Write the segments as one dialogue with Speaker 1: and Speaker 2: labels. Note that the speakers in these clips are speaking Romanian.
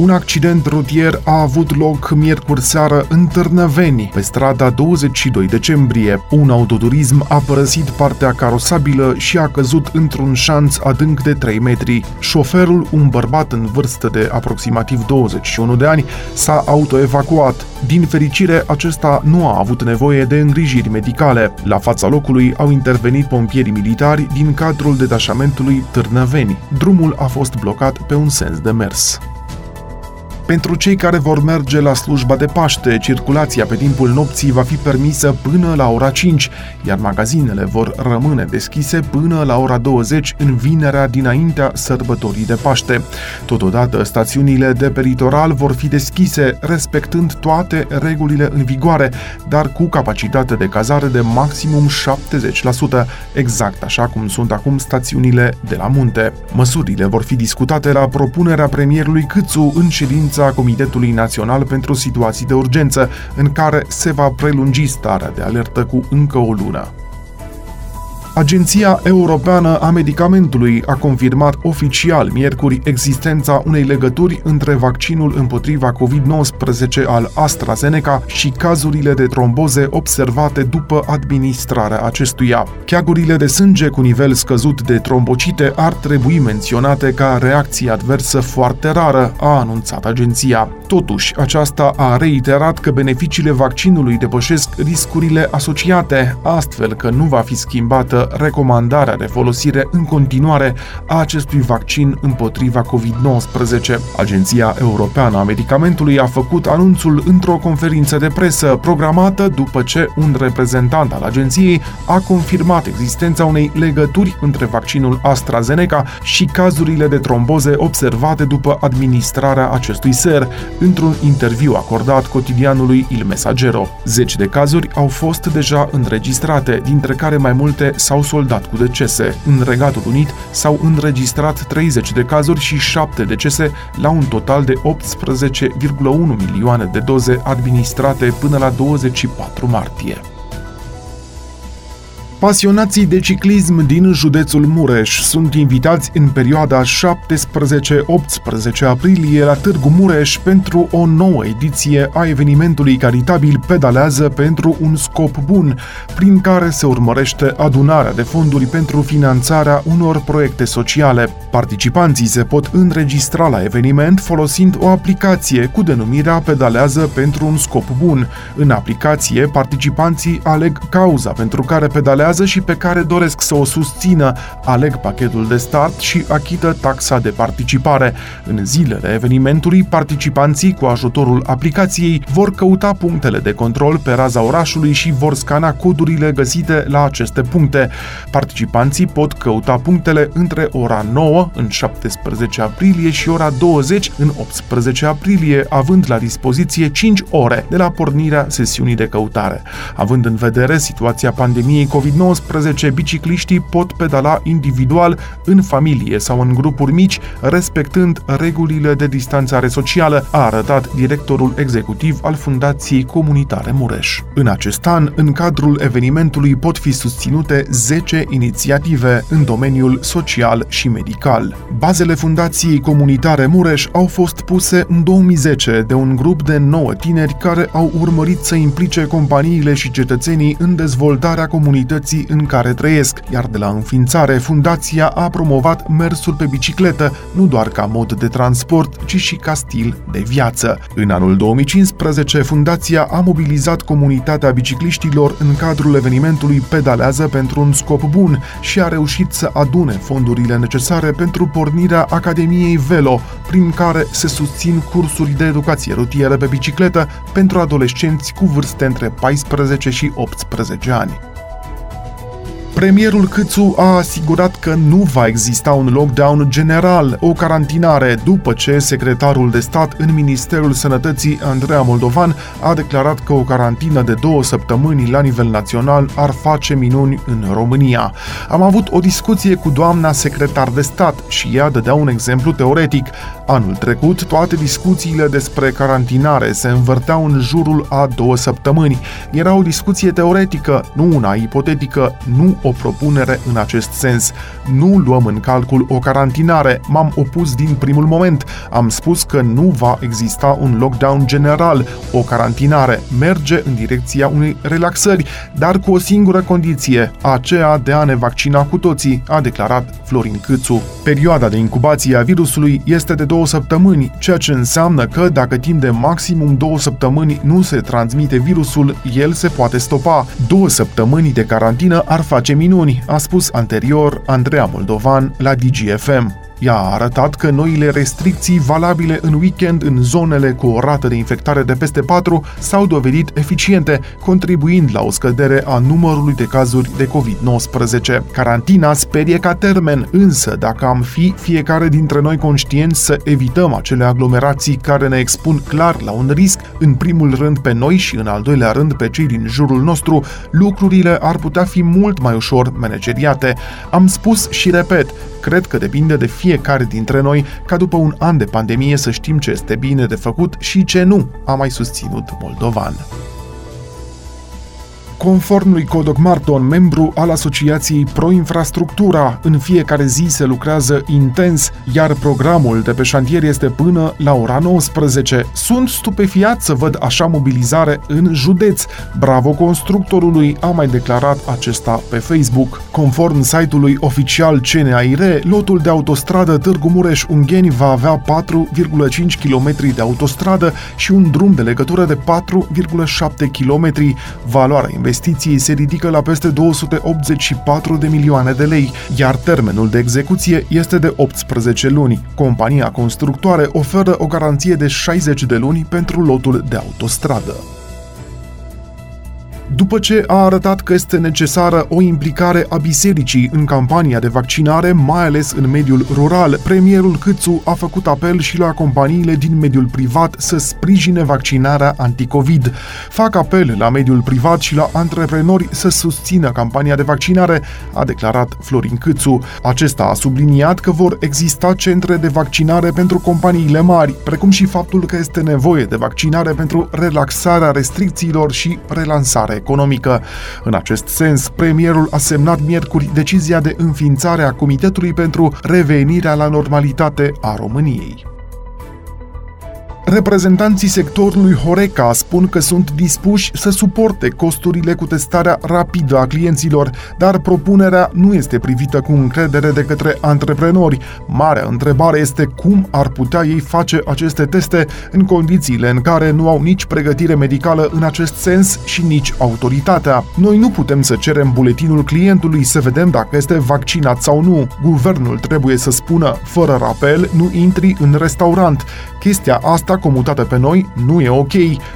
Speaker 1: un accident rutier a avut loc miercuri seară în Târnăveni, pe strada 22 decembrie. Un autoturism a părăsit partea carosabilă și a căzut într-un șanț adânc de 3 metri. Șoferul, un bărbat în vârstă de aproximativ 21 de ani, s-a autoevacuat. Din fericire, acesta nu a avut nevoie de îngrijiri medicale. La fața locului au intervenit pompierii militari din cadrul detașamentului Târnăveni. Drumul a fost blocat pe un sens de mers. Pentru cei care vor merge la slujba de Paște, circulația pe timpul nopții va fi permisă până la ora 5, iar magazinele vor rămâne deschise până la ora 20 în vinerea dinaintea sărbătorii de Paște. Totodată, stațiunile de peritoral vor fi deschise, respectând toate regulile în vigoare, dar cu capacitate de cazare de maximum 70%, exact așa cum sunt acum stațiunile de la munte. Măsurile vor fi discutate la propunerea premierului Câțu în ședința ședința Comitetului Național pentru Situații de Urgență, în care se va prelungi starea de alertă cu încă o lună. Agenția Europeană a Medicamentului a confirmat oficial miercuri existența unei legături între vaccinul împotriva COVID-19 al AstraZeneca și cazurile de tromboze observate după administrarea acestuia. Cheagurile de sânge cu nivel scăzut de trombocite ar trebui menționate ca reacție adversă foarte rară, a anunțat agenția. Totuși, aceasta a reiterat că beneficiile vaccinului depășesc riscurile asociate, astfel că nu va fi schimbată recomandarea de folosire în continuare a acestui vaccin împotriva COVID-19. Agenția Europeană a Medicamentului a făcut anunțul într-o conferință de presă programată după ce un reprezentant al agenției a confirmat existența unei legături între vaccinul AstraZeneca și cazurile de tromboze observate după administrarea acestui ser, într-un interviu acordat cotidianului Il Messaggero. Zeci de cazuri au fost deja înregistrate, dintre care mai multe s-au soldat cu decese. În Regatul Unit s-au înregistrat 30 de cazuri și 7 decese la un total de 18,1 milioane de doze administrate până la 24 martie. Pasionații de ciclism din județul Mureș sunt invitați în perioada 17-18 aprilie la Târgu Mureș pentru o nouă ediție a evenimentului caritabil Pedalează pentru un scop bun, prin care se urmărește adunarea de fonduri pentru finanțarea unor proiecte sociale. Participanții se pot înregistra la eveniment folosind o aplicație cu denumirea Pedalează pentru un scop bun. În aplicație, participanții aleg cauza pentru care pedalează urmează și pe care doresc să o susțină, aleg pachetul de start și achită taxa de participare. În zilele evenimentului, participanții cu ajutorul aplicației vor căuta punctele de control pe raza orașului și vor scana codurile găsite la aceste puncte. Participanții pot căuta punctele între ora 9 în 17 aprilie și ora 20 în 18 aprilie, având la dispoziție 5 ore de la pornirea sesiunii de căutare. Având în vedere situația pandemiei COVID-19, 19 bicicliștii pot pedala individual, în familie sau în grupuri mici, respectând regulile de distanțare socială, a arătat directorul executiv al Fundației Comunitare Mureș. În acest an, în cadrul evenimentului pot fi susținute 10 inițiative în domeniul social și medical. Bazele Fundației Comunitare Mureș au fost puse în 2010 de un grup de 9 tineri care au urmărit să implice companiile și cetățenii în dezvoltarea comunității localității în care trăiesc, iar de la înființare, fundația a promovat mersul pe bicicletă nu doar ca mod de transport, ci și ca stil de viață. În anul 2015, fundația a mobilizat comunitatea bicicliștilor în cadrul evenimentului Pedalează pentru un scop bun și a reușit să adune fondurile necesare pentru pornirea Academiei Velo, prin care se susțin cursuri de educație rutieră pe bicicletă pentru adolescenți cu vârste între 14 și 18 ani. Premierul Câțu a asigurat că nu va exista un lockdown general, o carantinare, după ce secretarul de stat în Ministerul Sănătății, Andreea Moldovan, a declarat că o carantină de două săptămâni la nivel național ar face minuni în România. Am avut o discuție cu doamna secretar de stat și ea dădea un exemplu teoretic. Anul trecut, toate discuțiile despre carantinare se învârteau în jurul a două săptămâni. Era o discuție teoretică, nu una ipotetică, nu o o propunere în acest sens. Nu luăm în calcul o carantinare. M-am opus din primul moment. Am spus că nu va exista un lockdown general. O carantinare merge în direcția unei relaxări, dar cu o singură condiție, aceea de a ne vaccina cu toții, a declarat Florin Câțu. Perioada de incubație a virusului este de două săptămâni, ceea ce înseamnă că dacă timp de maximum două săptămâni nu se transmite virusul, el se poate stopa. Două săptămâni de carantină ar face minuni, a spus anterior Andreea Moldovan la DGFM. Ea a arătat că noile restricții valabile în weekend în zonele cu o rată de infectare de peste 4 s-au dovedit eficiente, contribuind la o scădere a numărului de cazuri de COVID-19. Carantina sperie ca termen, însă dacă am fi fiecare dintre noi conștienți să evităm acele aglomerații care ne expun clar la un risc, în primul rând pe noi și în al doilea rând pe cei din jurul nostru, lucrurile ar putea fi mult mai ușor manageriate. Am spus și repet, Cred că depinde de fiecare dintre noi ca după un an de pandemie să știm ce este bine de făcut și ce nu, a mai susținut Moldovan. Conform lui Codoc Marton, membru al Asociației Pro-Infrastructura, în fiecare zi se lucrează intens, iar programul de pe șantier este până la ora 19. Sunt stupefiat să văd așa mobilizare în județ. Bravo constructorului, a mai declarat acesta pe Facebook. Conform site-ului oficial CNAIR, lotul de autostradă Târgu Mureș-Ungheni va avea 4,5 km de autostradă și un drum de legătură de 4,7 km. Valoarea investiției se ridică la peste 284 de milioane de lei, iar termenul de execuție este de 18 luni. Compania constructoare oferă o garanție de 60 de luni pentru lotul de autostradă. După ce a arătat că este necesară o implicare a bisericii în campania de vaccinare, mai ales în mediul rural, premierul Câțu a făcut apel și la companiile din mediul privat să sprijine vaccinarea anticovid. Fac apel la mediul privat și la antreprenori să susțină campania de vaccinare, a declarat Florin Câțu. Acesta a subliniat că vor exista centre de vaccinare pentru companiile mari, precum și faptul că este nevoie de vaccinare pentru relaxarea restricțiilor și relansare economică. În acest sens, premierul a semnat miercuri decizia de înființare a Comitetului pentru revenirea la normalitate a României. Reprezentanții sectorului Horeca spun că sunt dispuși să suporte costurile cu testarea rapidă a clienților, dar propunerea nu este privită cu încredere de către antreprenori. Marea întrebare este cum ar putea ei face aceste teste în condițiile în care nu au nici pregătire medicală în acest sens și nici autoritatea. Noi nu putem să cerem buletinul clientului să vedem dacă este vaccinat sau nu. Guvernul trebuie să spună, fără rapel, nu intri în restaurant. Chestia asta comutată pe noi nu e ok.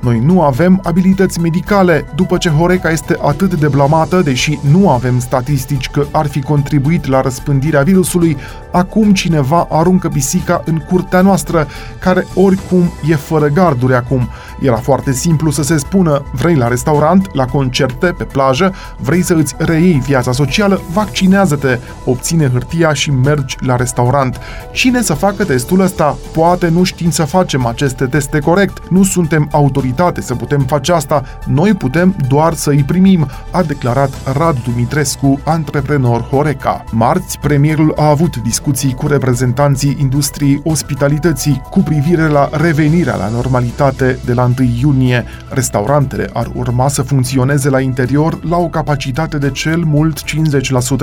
Speaker 1: Noi nu avem abilități medicale, după ce Horeca este atât de blamată, deși nu avem statistici că ar fi contribuit la răspândirea virusului, acum cineva aruncă pisica în curtea noastră, care oricum e fără garduri acum. Era foarte simplu să se spună, vrei la restaurant, la concerte, pe plajă, vrei să îți reiei viața socială, vaccinează-te, obține hârtia și mergi la restaurant. Cine să facă testul ăsta? Poate nu știm să facem aceste teste corect, nu suntem autoritate să putem face asta, noi putem doar să îi primim, a declarat Rad Dumitrescu, antreprenor Horeca. Marți, premierul a avut discuții cu reprezentanții industriei ospitalității cu privire la revenirea la normalitate de la 1 iunie. Restaurantele ar urma să funcționeze la interior la o capacitate de cel mult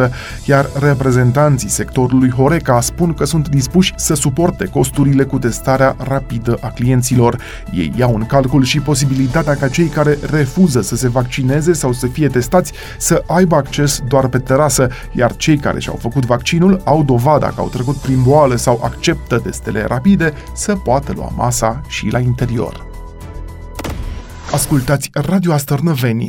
Speaker 1: 50%, iar reprezentanții sectorului Horeca spun că sunt dispuși să suporte costurile cu testarea rapidă a clienților. Ei iau în calcul și posibilitatea ca cei care refuză să se vaccineze sau să fie testați să aibă acces doar pe terasă, iar cei care și-au făcut vaccinul au dovada că au trecut prin boală sau acceptă testele rapide să poată lua masa și la interior. Ascultați Radio Astărnăveni